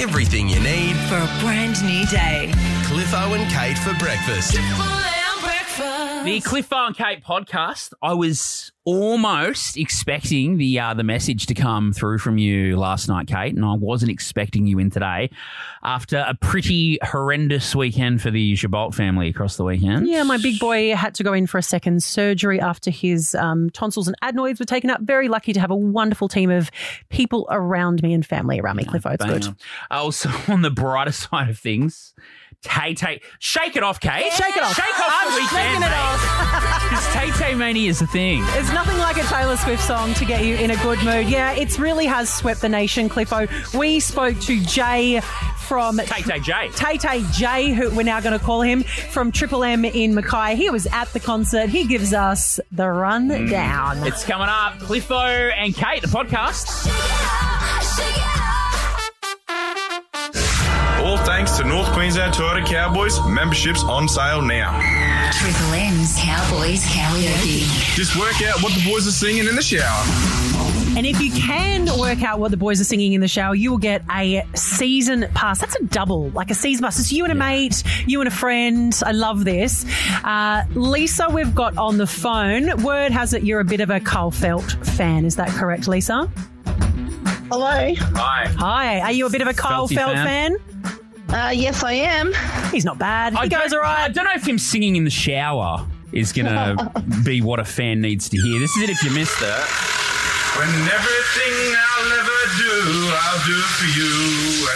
everything you need. For a brand new day. Cliffo and Kate for breakfast. The Cliffo and Kate podcast. I was almost expecting the uh, the message to come through from you last night, Kate, and I wasn't expecting you in today after a pretty horrendous weekend for the Gibault family across the weekend. Yeah, my big boy had to go in for a second surgery after his um, tonsils and adenoids were taken up. Very lucky to have a wonderful team of people around me and family around me. Cliffo, it's good. Also, on the brighter side of things, Tay Tay, shake it off, Kate. Shake it off. Shake off I'm the weekend, shaking it off. Because Tay Tay Mania is a thing. There's nothing like a Taylor Swift song to get you in a good mood. Yeah, it really has swept the nation, Cliffo. We spoke to Jay from Tay Tay J. Tay Tay J, who we're now going to call him, from Triple M in Mackay. He was at the concert. He gives us the rundown. Mm. It's coming up. Cliffo and Kate, the podcast. All thanks to North Queensland Toyota Cowboys. Memberships on sale now. Triple M's Cowboys Karaoke. Just work out what the boys are singing in the shower. And if you can work out what the boys are singing in the shower, you will get a season pass. That's a double, like a season pass. It's you and a mate, you and a friend. I love this. Uh, Lisa, we've got on the phone. Word has it you're a bit of a Carl Feldt fan. Is that correct, Lisa? Hello. Hi. Hi. Are you a bit of a Kyle Felty Feldt fan? fan? Uh, yes, I am. He's not bad. He I goes don't- all I right. don't know if him singing in the shower is going to be what a fan needs to hear. This is it if you missed it. When everything I'll ever do, I'll do for you.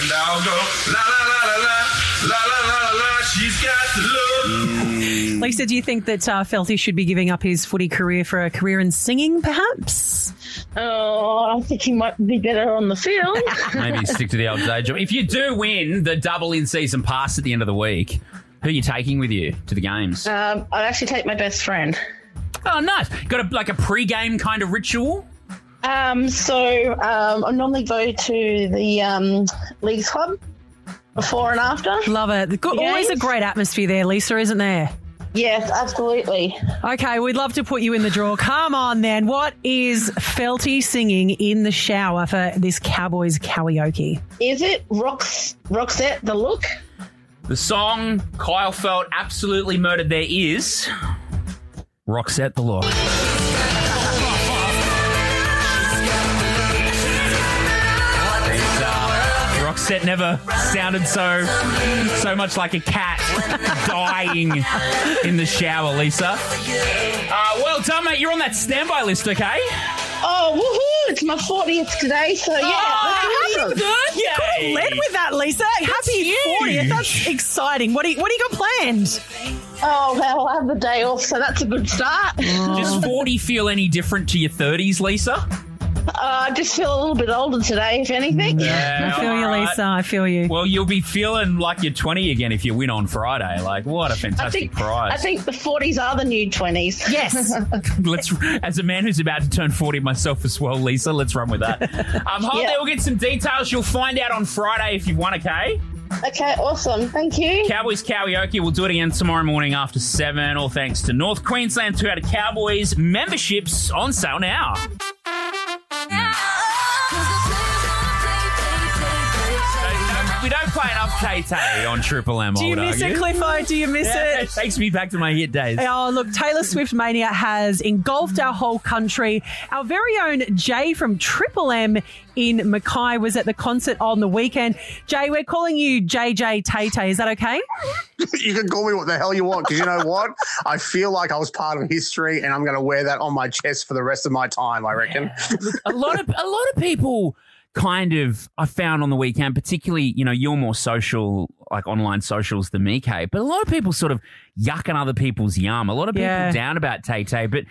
And I'll go la la la la la, la la la la la. She's got the look. Lisa, do you think that uh, Felty should be giving up his footy career for a career in singing, perhaps? Oh, I think he might be better on the field. Maybe stick to the old day job. If you do win the double in season pass at the end of the week, who are you taking with you to the games? um, I'd actually take my best friend. oh, nice. Got a, like a pre-game kind of ritual? Um, so um, I normally go to the um, Leagues Club before and after. Love it. Good, always a great atmosphere there, Lisa, isn't there? Yes, absolutely. Okay, we'd love to put you in the draw. Come on, then. What is Felty singing in the shower for this Cowboys karaoke? Is it Rox, Roxette the look? The song Kyle Feldt absolutely murdered their ears. Roxette the Look. Roxette never sounded so so much like a cat dying in the shower, Lisa. Uh, well done, mate. You're on that standby list, okay? Oh, woohoo! It's my 40th today, so yeah. Oh, that's awesome. Good. Led with that, Lisa. Happy 40th. That's exciting. What do you, what do you got planned? Oh, well, I have the day off, so that's a good start. Does 40 feel any different to your 30s, Lisa? Uh, I just feel a little bit older today, if anything. I feel you, Lisa. I feel you. Well, you'll be feeling like you're 20 again if you win on Friday. Like, what a fantastic think prize. I think the 40s are the new 20s. Yes. let's, as a man who's about to turn 40 myself as well, Lisa, let's run with that. Um, hold Yeah. there, we'll get some details. You'll find out on Friday if you've won, okay? Okay, awesome. Thank you. Cowboys karaoke. We'll do it again tomorrow morning after 7. All thanks to North Queensland Toyota Cowboys memberships on sale now. Play enough on Triple M. Do you miss argue. it, Cliffo? Do you miss Yeah, it? it takes me back to my hit days. Oh, look, Taylor Swift Mania has engulfed our whole country. Our very own Jay from Triple M in Mackay was at the concert on the weekend. Jay, we're calling you JJ Tay Tay. Is that okay? you can call me what the hell you want because you know what? I feel like I was part of history and I'm going to wear that on my chest for the rest of my time, I reckon. a lot of a lot of people kind of I found on the weekend, particularly, you know, you're more social, like online socials than me, Kate, but a lot of people sort of yucking other people's yum. A lot of people Yeah. down about Tay Tay, but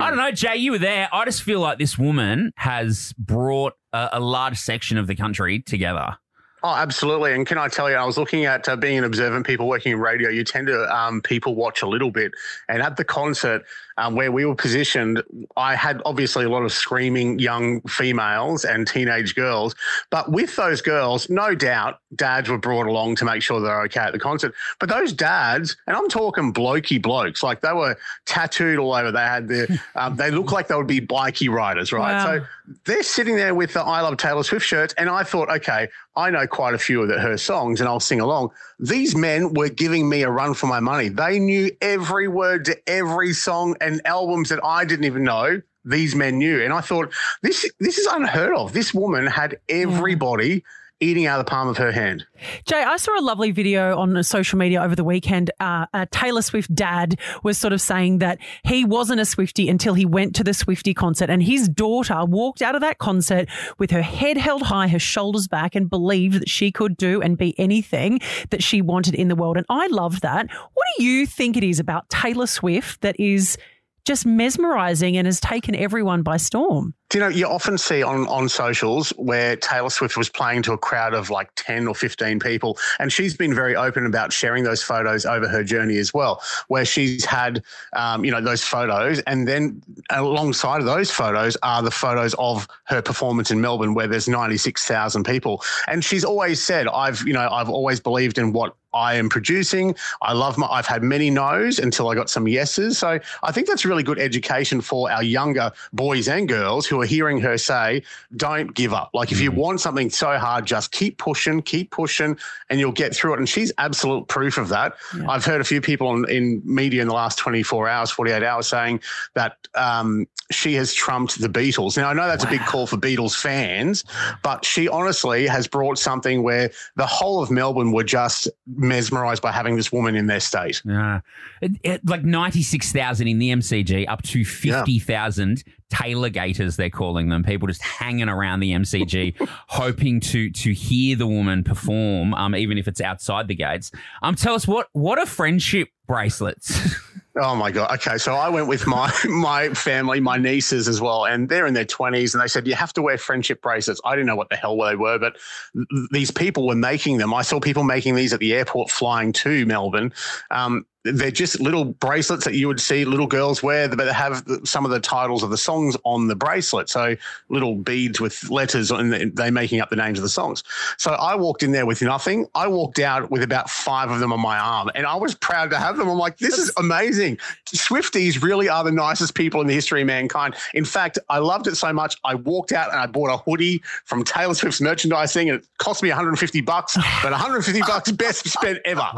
I don't know, Jay, you were there. I just feel like this woman has brought a, a large section of the country together. Oh, absolutely. And can I tell you, I was looking at uh, being an observant people working in radio. You tend to um, people watch a little bit. And at the concert, um, where we were positioned, I had obviously a lot of screaming young females and teenage girls. But with those girls, no doubt dads were brought along to make sure they're okay at the concert. But those dads, and I'm talking blokey blokes, like they were tattooed all over. They had the, um, they look like they would be bikey riders, right? Wow. So they're sitting there with the I Love Taylor Swift shirts. And I thought, okay, I know quite a few of the, her songs and I'll sing along. These men were giving me a run for my money. They knew every word to every song and albums that I didn't even know. These men knew, and I thought this this is unheard of. This woman had everybody eating out of the palm of her hand. Jay, I saw a lovely video on social media over the weekend. Uh, a Taylor Swift dad was sort of saying that he wasn't a Swifty until he went to the Swifty concert, and his daughter walked out of that concert with her head held high, her shoulders back, and believed that she could do and be anything that she wanted in the world. And I love that. What do you think it is about Taylor Swift that is just mesmerizing and has taken everyone by storm? Do you know, you often see on, on socials where Taylor Swift was playing to a crowd of like 10 or 15 people. And she's been very open about sharing those photos over her journey as well, where she's had, um, you know, those photos. And then alongside of those photos are the photos of her performance in Melbourne, where there's 96,000 people. And she's always said, I've, you know, I've always believed in what I am producing. I love my, I've had many no's until I got some yeses. So I think that's really good education for our younger boys and girls who are hearing her say, don't give up. Like if you want something so hard, just keep pushing, keep pushing, and you'll get through it. And she's absolute proof of that. I've heard a few people in, in media in the last 24 hours, 48 hours saying that um, she has trumped the Beatles. Now, I know that's a big call for Beatles fans, but she honestly has brought something where the whole of Melbourne were just mesmerized by having this woman in their state. Yeah. It, it- like 96,000 in the MCG, up to 50,000 Taylor Gators, they're calling them. People just hanging around the MCG, hoping to to hear the woman perform, um, even if it's outside the gates. Um, tell us what what are friendship bracelets? Oh my god. Okay, so I went with my my family, my nieces as well, and they're in their twenties, and they said you have to wear friendship bracelets. I didn't know what the hell they were, but th- these people were making them. I saw people making these at the airport flying to Melbourne. Um, they're just little bracelets that you would see little girls wear, but they have some of the titles of the songs on the bracelet. So little beads with letters, and they making up the names of the songs. So I walked in there with nothing. I walked out with about five of them on my arm, and I was proud to have them. I'm like, this is amazing. Swifties really are the nicest people in the history of mankind. In fact, I loved it so much. I walked out and I bought a hoodie from Taylor Swift's merchandising, and it cost me 150 bucks, but 150 bucks best spent ever.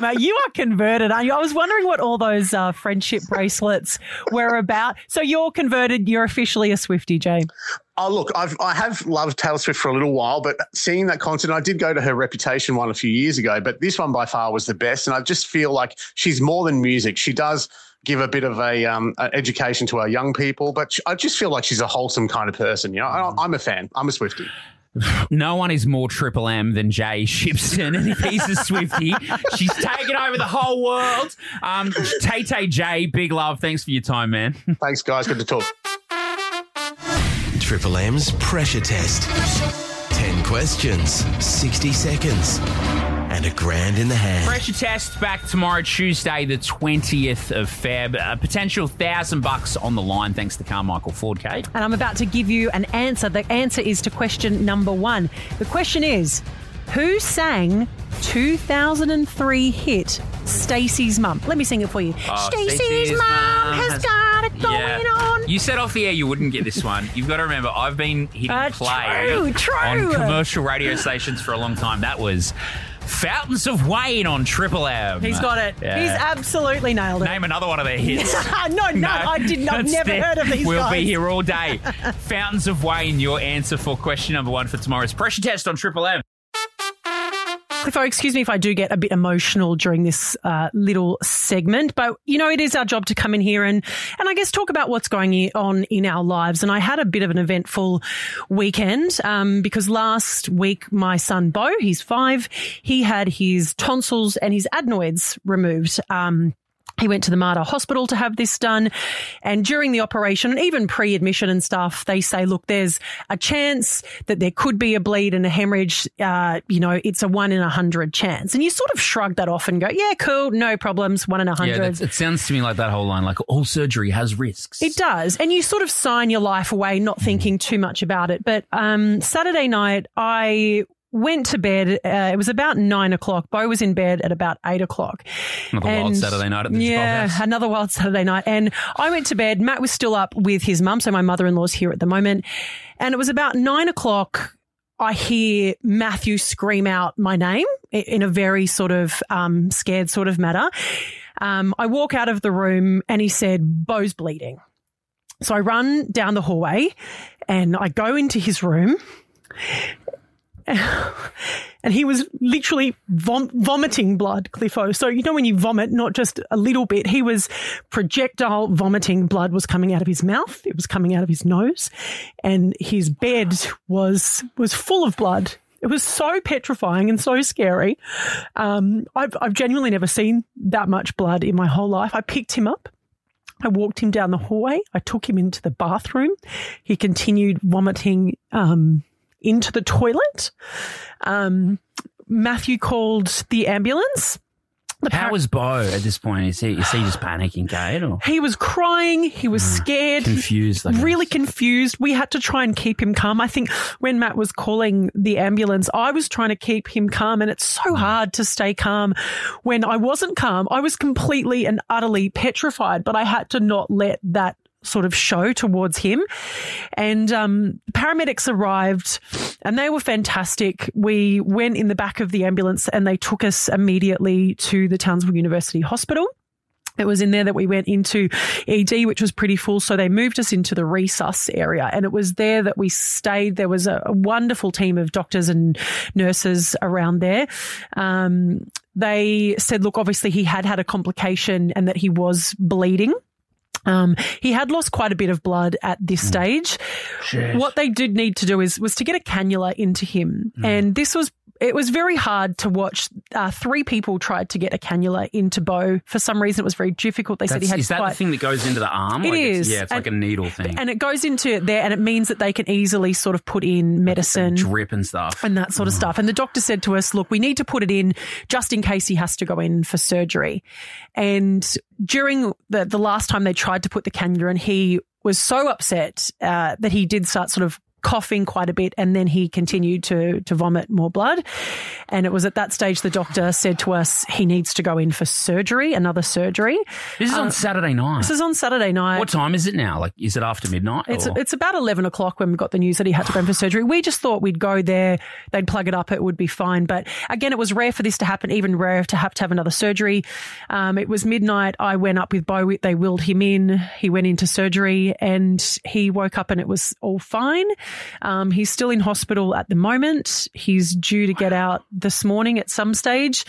Mate, you are converted, aren't you? I was wondering what all those uh, friendship bracelets were about. So you're converted. You're officially a Swifty, Jay. Oh, look, I've I have loved Taylor Swift for a little while, but seeing that concert, I did go to her Reputation one a few years ago, but this one by far was the best, and I just feel like she's more than music. She does give a bit of a um, education to our young people, but I just feel like she's a wholesome kind of person. You know, I, I'm a fan. I'm a Swiftie. No one is more Triple M than Jay Shipson, and if he's a Swifty, she's taken over the whole world. Um, Tay Tay Jay, big love. Thanks for your time, man. Thanks, guys. Good to talk. Triple M's pressure test. 10 questions, 60 seconds, and a grand in the hand. Pressure test back tomorrow, Tuesday, the 20th of Feb. A potential thousand bucks on the line, thanks to Carmichael Ford, Kate. And I'm about to give you an answer. The answer is to question number one. The question is Who sang 2003 hit Stacey's Mum? Let me sing it for you. Oh, Stacey's Stacey's Mum Mum has, has- got it going Yeah. on. You said off the air you wouldn't get this one. You've got to remember, I've been hitting Uh, play true, true. on commercial radio stations for a long time. That was Fountains of Wayne on Triple M. He's got it. Yeah. He's absolutely nailed it. Name another one of their hits. no, no, I didn't. I've never there. heard of these guys. We'll guys. be here all day. Fountains of Wayne, your answer for question number one for tomorrow's pressure test on Triple M. Excuse me if I do get a bit emotional during this uh, little segment, but you know, it is our job to come in here and, and I guess talk about what's going on in our lives. And I had a bit of an eventful weekend um, because last week my son Bo, he's five, he had his tonsils and his adenoids removed. Um, He went to the Mater Hospital to have this done. And during the operation, and even pre admission and stuff, they say, look, there's a chance that there could be a bleed and a hemorrhage. Uh, you know, it's a one in a hundred chance. And you sort of shrug that off and go, yeah, cool, no problems, one in a Yeah, hundred. that's, it sounds to me like that whole line, like all surgery has risks. It does. And you sort of sign your life away, not thinking too much about it. But um, Saturday night, I went to bed. Uh, it was about nine o'clock. Bo was in bed at about eight o'clock. Another wild Saturday night at the yeah, house. another wild Saturday night. And I went to bed. Matt was still up with his mum, so my mother-in-law's here at the moment. And it was about nine o'clock. I hear Matthew scream out my name in a very sort of um, scared sort of manner. Um, I walk out of the room and he said, Bo's bleeding. So I run down the hallway and I go into his room. And he was literally vom- vomiting blood, Cliffo. So, you know, when you vomit, not just a little bit, he was projectile vomiting blood was coming out of his mouth. It was coming out of his nose and his bed was, was full of blood. It was so petrifying and so scary. Um, I've, I've genuinely never seen that much blood in my whole life. I picked him up. I walked him down the hallway. I took him into the bathroom. He continued vomiting um, into the toilet. Um, Matthew called the ambulance. The How par- was Bo at this point? Is he, is he just panicking, Kate? Or he was crying. He was scared. confused? Really confused. We had to try and keep him calm. I think when Matt was calling the ambulance, I was trying to keep him calm, and it's so hard to stay calm when I wasn't calm. I was completely and utterly petrified, but I had to not let that sort of show towards him. And um, paramedics arrived and they were fantastic. We went in the back of the ambulance and they took us immediately to the Townsville University Hospital. It was in there that we went into ED, which was pretty full. So they moved us into the resus area and it was there that we stayed. There was a, a wonderful team of doctors and nurses around there. Um, they said, look, obviously he had had a complication and that he was bleeding. Um, he had lost quite a bit of blood at this stage. What they did need to do is was to get a cannula into him, and this was it was very hard to watch. Uh, three people tried to get a cannula into Bo. For some reason, it was very difficult. They said he That's- had is that quite, the thing that goes into the arm? It Like it's- Yeah, it's And- like a needle thing. and it goes into there, and it means that they can easily sort of put in medicine drip and stuff. and that sort of stuff. And the doctor said to us, look, we need to put it in just in case he has to go in for surgery. And during the, the last time they tried to put the cannula in, he was so upset uh, that he did start sort of coughing quite a bit and then he continued to to vomit more blood and it was at that stage the doctor said to us he needs to go in for surgery another surgery this is on Saturday night. uh, this is on saturday night what time is it now? Like, is it after midnight? it's or- it's about eleven o'clock when we got the news that he had to go in for surgery. We just thought we'd go there, they'd plug it up, it would be fine. But again, it was rare for this to happen, even rare to have to have another surgery. Um, it was midnight. I went up with Bo. They willed him in. He went into surgery, and he woke up, and it was all fine. Um, he's still in hospital at the moment. He's due to get out this morning at some stage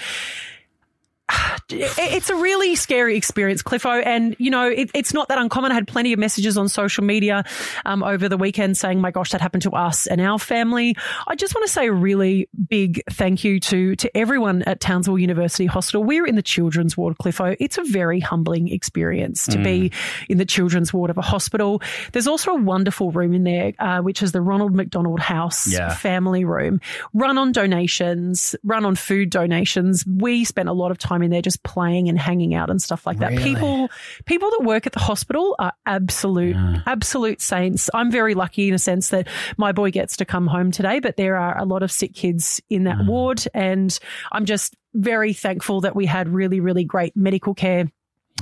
it's a really scary experience, Cliffo. And, you know, it, it's not that uncommon. I had plenty of messages on social media um, over the weekend saying, my gosh, that happened to us and our family. I just want to say a really big thank you to, to everyone at Townsville University Hospital. We're in the children's ward, Cliffo. It's a very humbling experience to be in the children's ward of a hospital. There's also a wonderful room in there, uh, which is the Ronald McDonald House Yeah. family room, run on donations, run on food donations. We spent a lot of time in there just playing and hanging out and stuff like that. Really? People, people that work at the hospital are absolute, absolute saints. I'm very lucky in a sense that my boy gets to come home today, but there are a lot of sick kids in that ward, and I'm just very thankful that we had really, really great medical care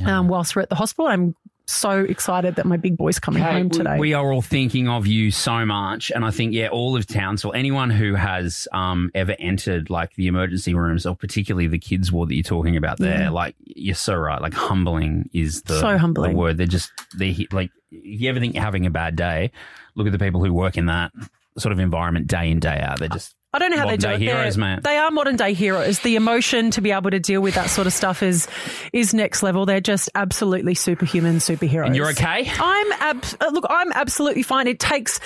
um, whilst we're at the hospital. I'm so excited that my big boy's coming Hey, home today. We are all thinking of you so much, and I think yeah, all of Townsville, anyone who has um, ever entered like the emergency rooms, or particularly the kids ward that you're talking about there, like you're so right. Like humbling is the So humbling. the word. They're just they're like if you ever think you're having a bad day, look at the people who work in that sort of environment day in day out. They're just I don't know how Modern they do it. Heroes. They are modern day heroes. The emotion to be able to deal with that sort of stuff is is next level. They're just absolutely superhuman superheroes. And you're okay? I'm ab- uh, look. I'm absolutely fine. It takes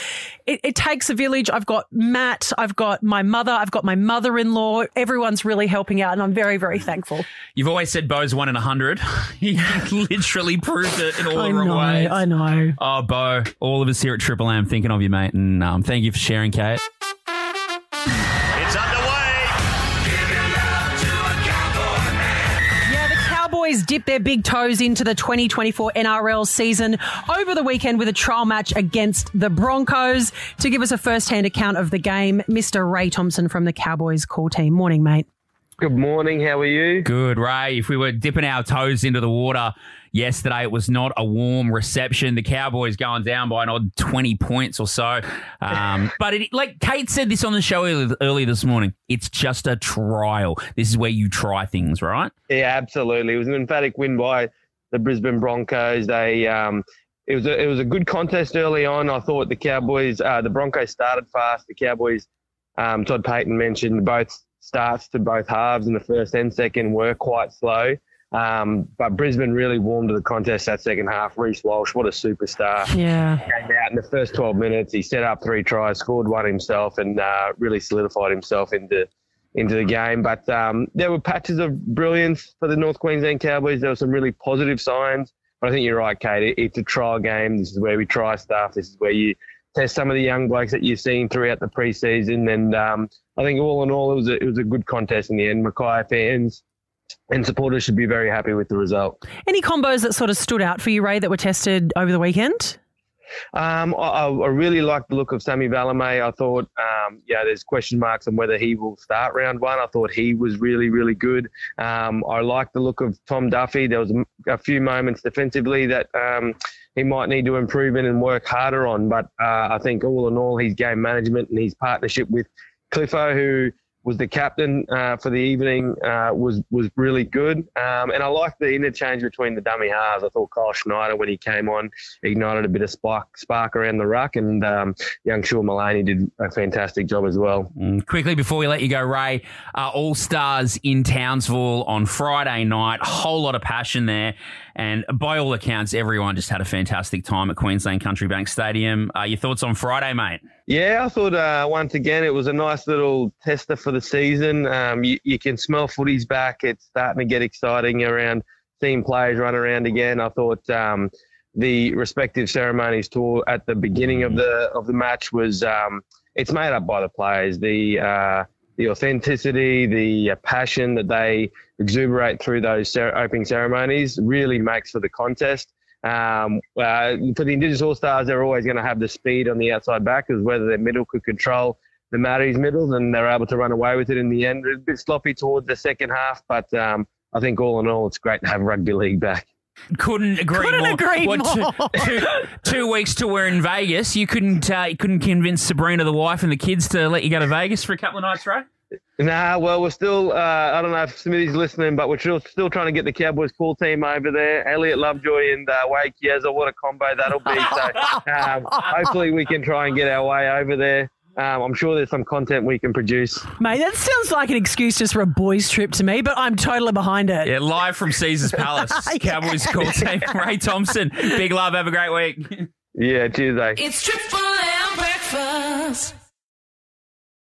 it, it takes a village. I've got Matt. I've got my mother. I've got my mother-in-law. Everyone's really helping out, and I'm very very thankful. You've always said Bo's one in a hundred. you literally proved it in all I the wrong know. ways. I know. Oh, Bo, all of us here at Triple M thinking of you, mate, and um, thank you for sharing, Kate. Cowboys dipped their big toes into the 2024 NRL season over the weekend with a trial match against the Broncos. To give us a first-hand account of the game, Mr. Ray Thompson from the Cowboys call team. Morning, mate. Good morning. How are you? Good, Ray. If we were dipping our toes into the water yesterday, it was not a warm reception. The Cowboys going down by an odd 20 points or so. Um, but it, like Kate said this on the show early, early this morning, it's just a trial. This is where you try things, right? Yeah, absolutely. It was an emphatic win by the Brisbane Broncos. They um, it was a, it was a good contest early on. I thought the Cowboys, uh, the Broncos started fast. The Cowboys, um, Todd Payten mentioned both starts to both halves in the first and second were quite slow. Um, but Brisbane really warmed to the contest that second half. Reece Walsh, what a superstar. Yeah. Came out in the first 12 minutes. He set up three tries, scored one himself, and uh, really solidified himself into into the game. But um, there were patches of brilliance for the North Queensland Cowboys. There were some really positive signs. But I think you're right, Kate. It- It's a trial game. This is where we try stuff. This is where you test some of the young blokes that you've seen throughout the preseason. And um, I think all in all, it was a, it was a good contest in the end. Mackay fans and supporters should be very happy with the result. Any combos that sort of stood out for you, Ray, that were tested over the weekend? Um, I, I really like the look of Semi Valemei. I thought, um, yeah, there's question marks on whether he will start round one. I thought he was really, really good. Um, I like the look of Tom Duffy. There was a, a few moments defensively that um, he might need to improve in and work harder on. But uh, I think all in all, his game management and his partnership with Cliffo, who was the captain uh, for the evening, uh, was was really good. Um, and I like the interchange between the dummy halves. I thought Kyle Schneider, when he came on, ignited a bit of spark, spark around the ruck, and um, young Sean Maloney did a fantastic job as well. Mm, Quickly before we let you go, Ray, uh, All Stars in Townsville on Friday night. Whole lot of passion there. And by all accounts, everyone just had a fantastic time at Queensland Country Bank Stadium. Uh, your thoughts on Friday, mate? Yeah, I thought uh, once again it was a nice little tester for the season. Um, you, you can smell footy's back. It's starting to get exciting around seeing players run around again. I thought um, the respective ceremonies tour at the beginning of the of the match was um, it's made up by the players. The uh, the authenticity, the uh, passion that they exuberate through those opening ceremonies really makes for the contest. Um, uh, for the Indigenous All Stars, they're always going to have the speed on the outside back, because whether their middle could control the Māori's middles, and they're able to run away with it in the end. It was a bit sloppy towards the second half, but um, I think all in all, it's great to have rugby league back. Couldn't agree Couldn't more. agree What, two- more. two- two weeks to we're in Vegas. You couldn't uh, you couldn't convince Sabrina, the wife, and the kids to let you go to Vegas for a couple of nights, Ray? Nah, well, we're still, uh, I don't know if Smithy's listening, but we're still, still trying to get the Cowboys call team over there. Elliot Lovejoy and uh, Wade Chiesa, what a combo that'll be. So um, hopefully we can try and get our way over there. Um, I'm sure there's some content we can produce. Mate, that sounds like an excuse just for a boys' trip to me, but I'm totally behind it. Yeah, live from Caesar's Palace. Cowboys call team, Ray Thompson. Big love. Have a great week. yeah, Tuesday. Eh? It's triple breakfast.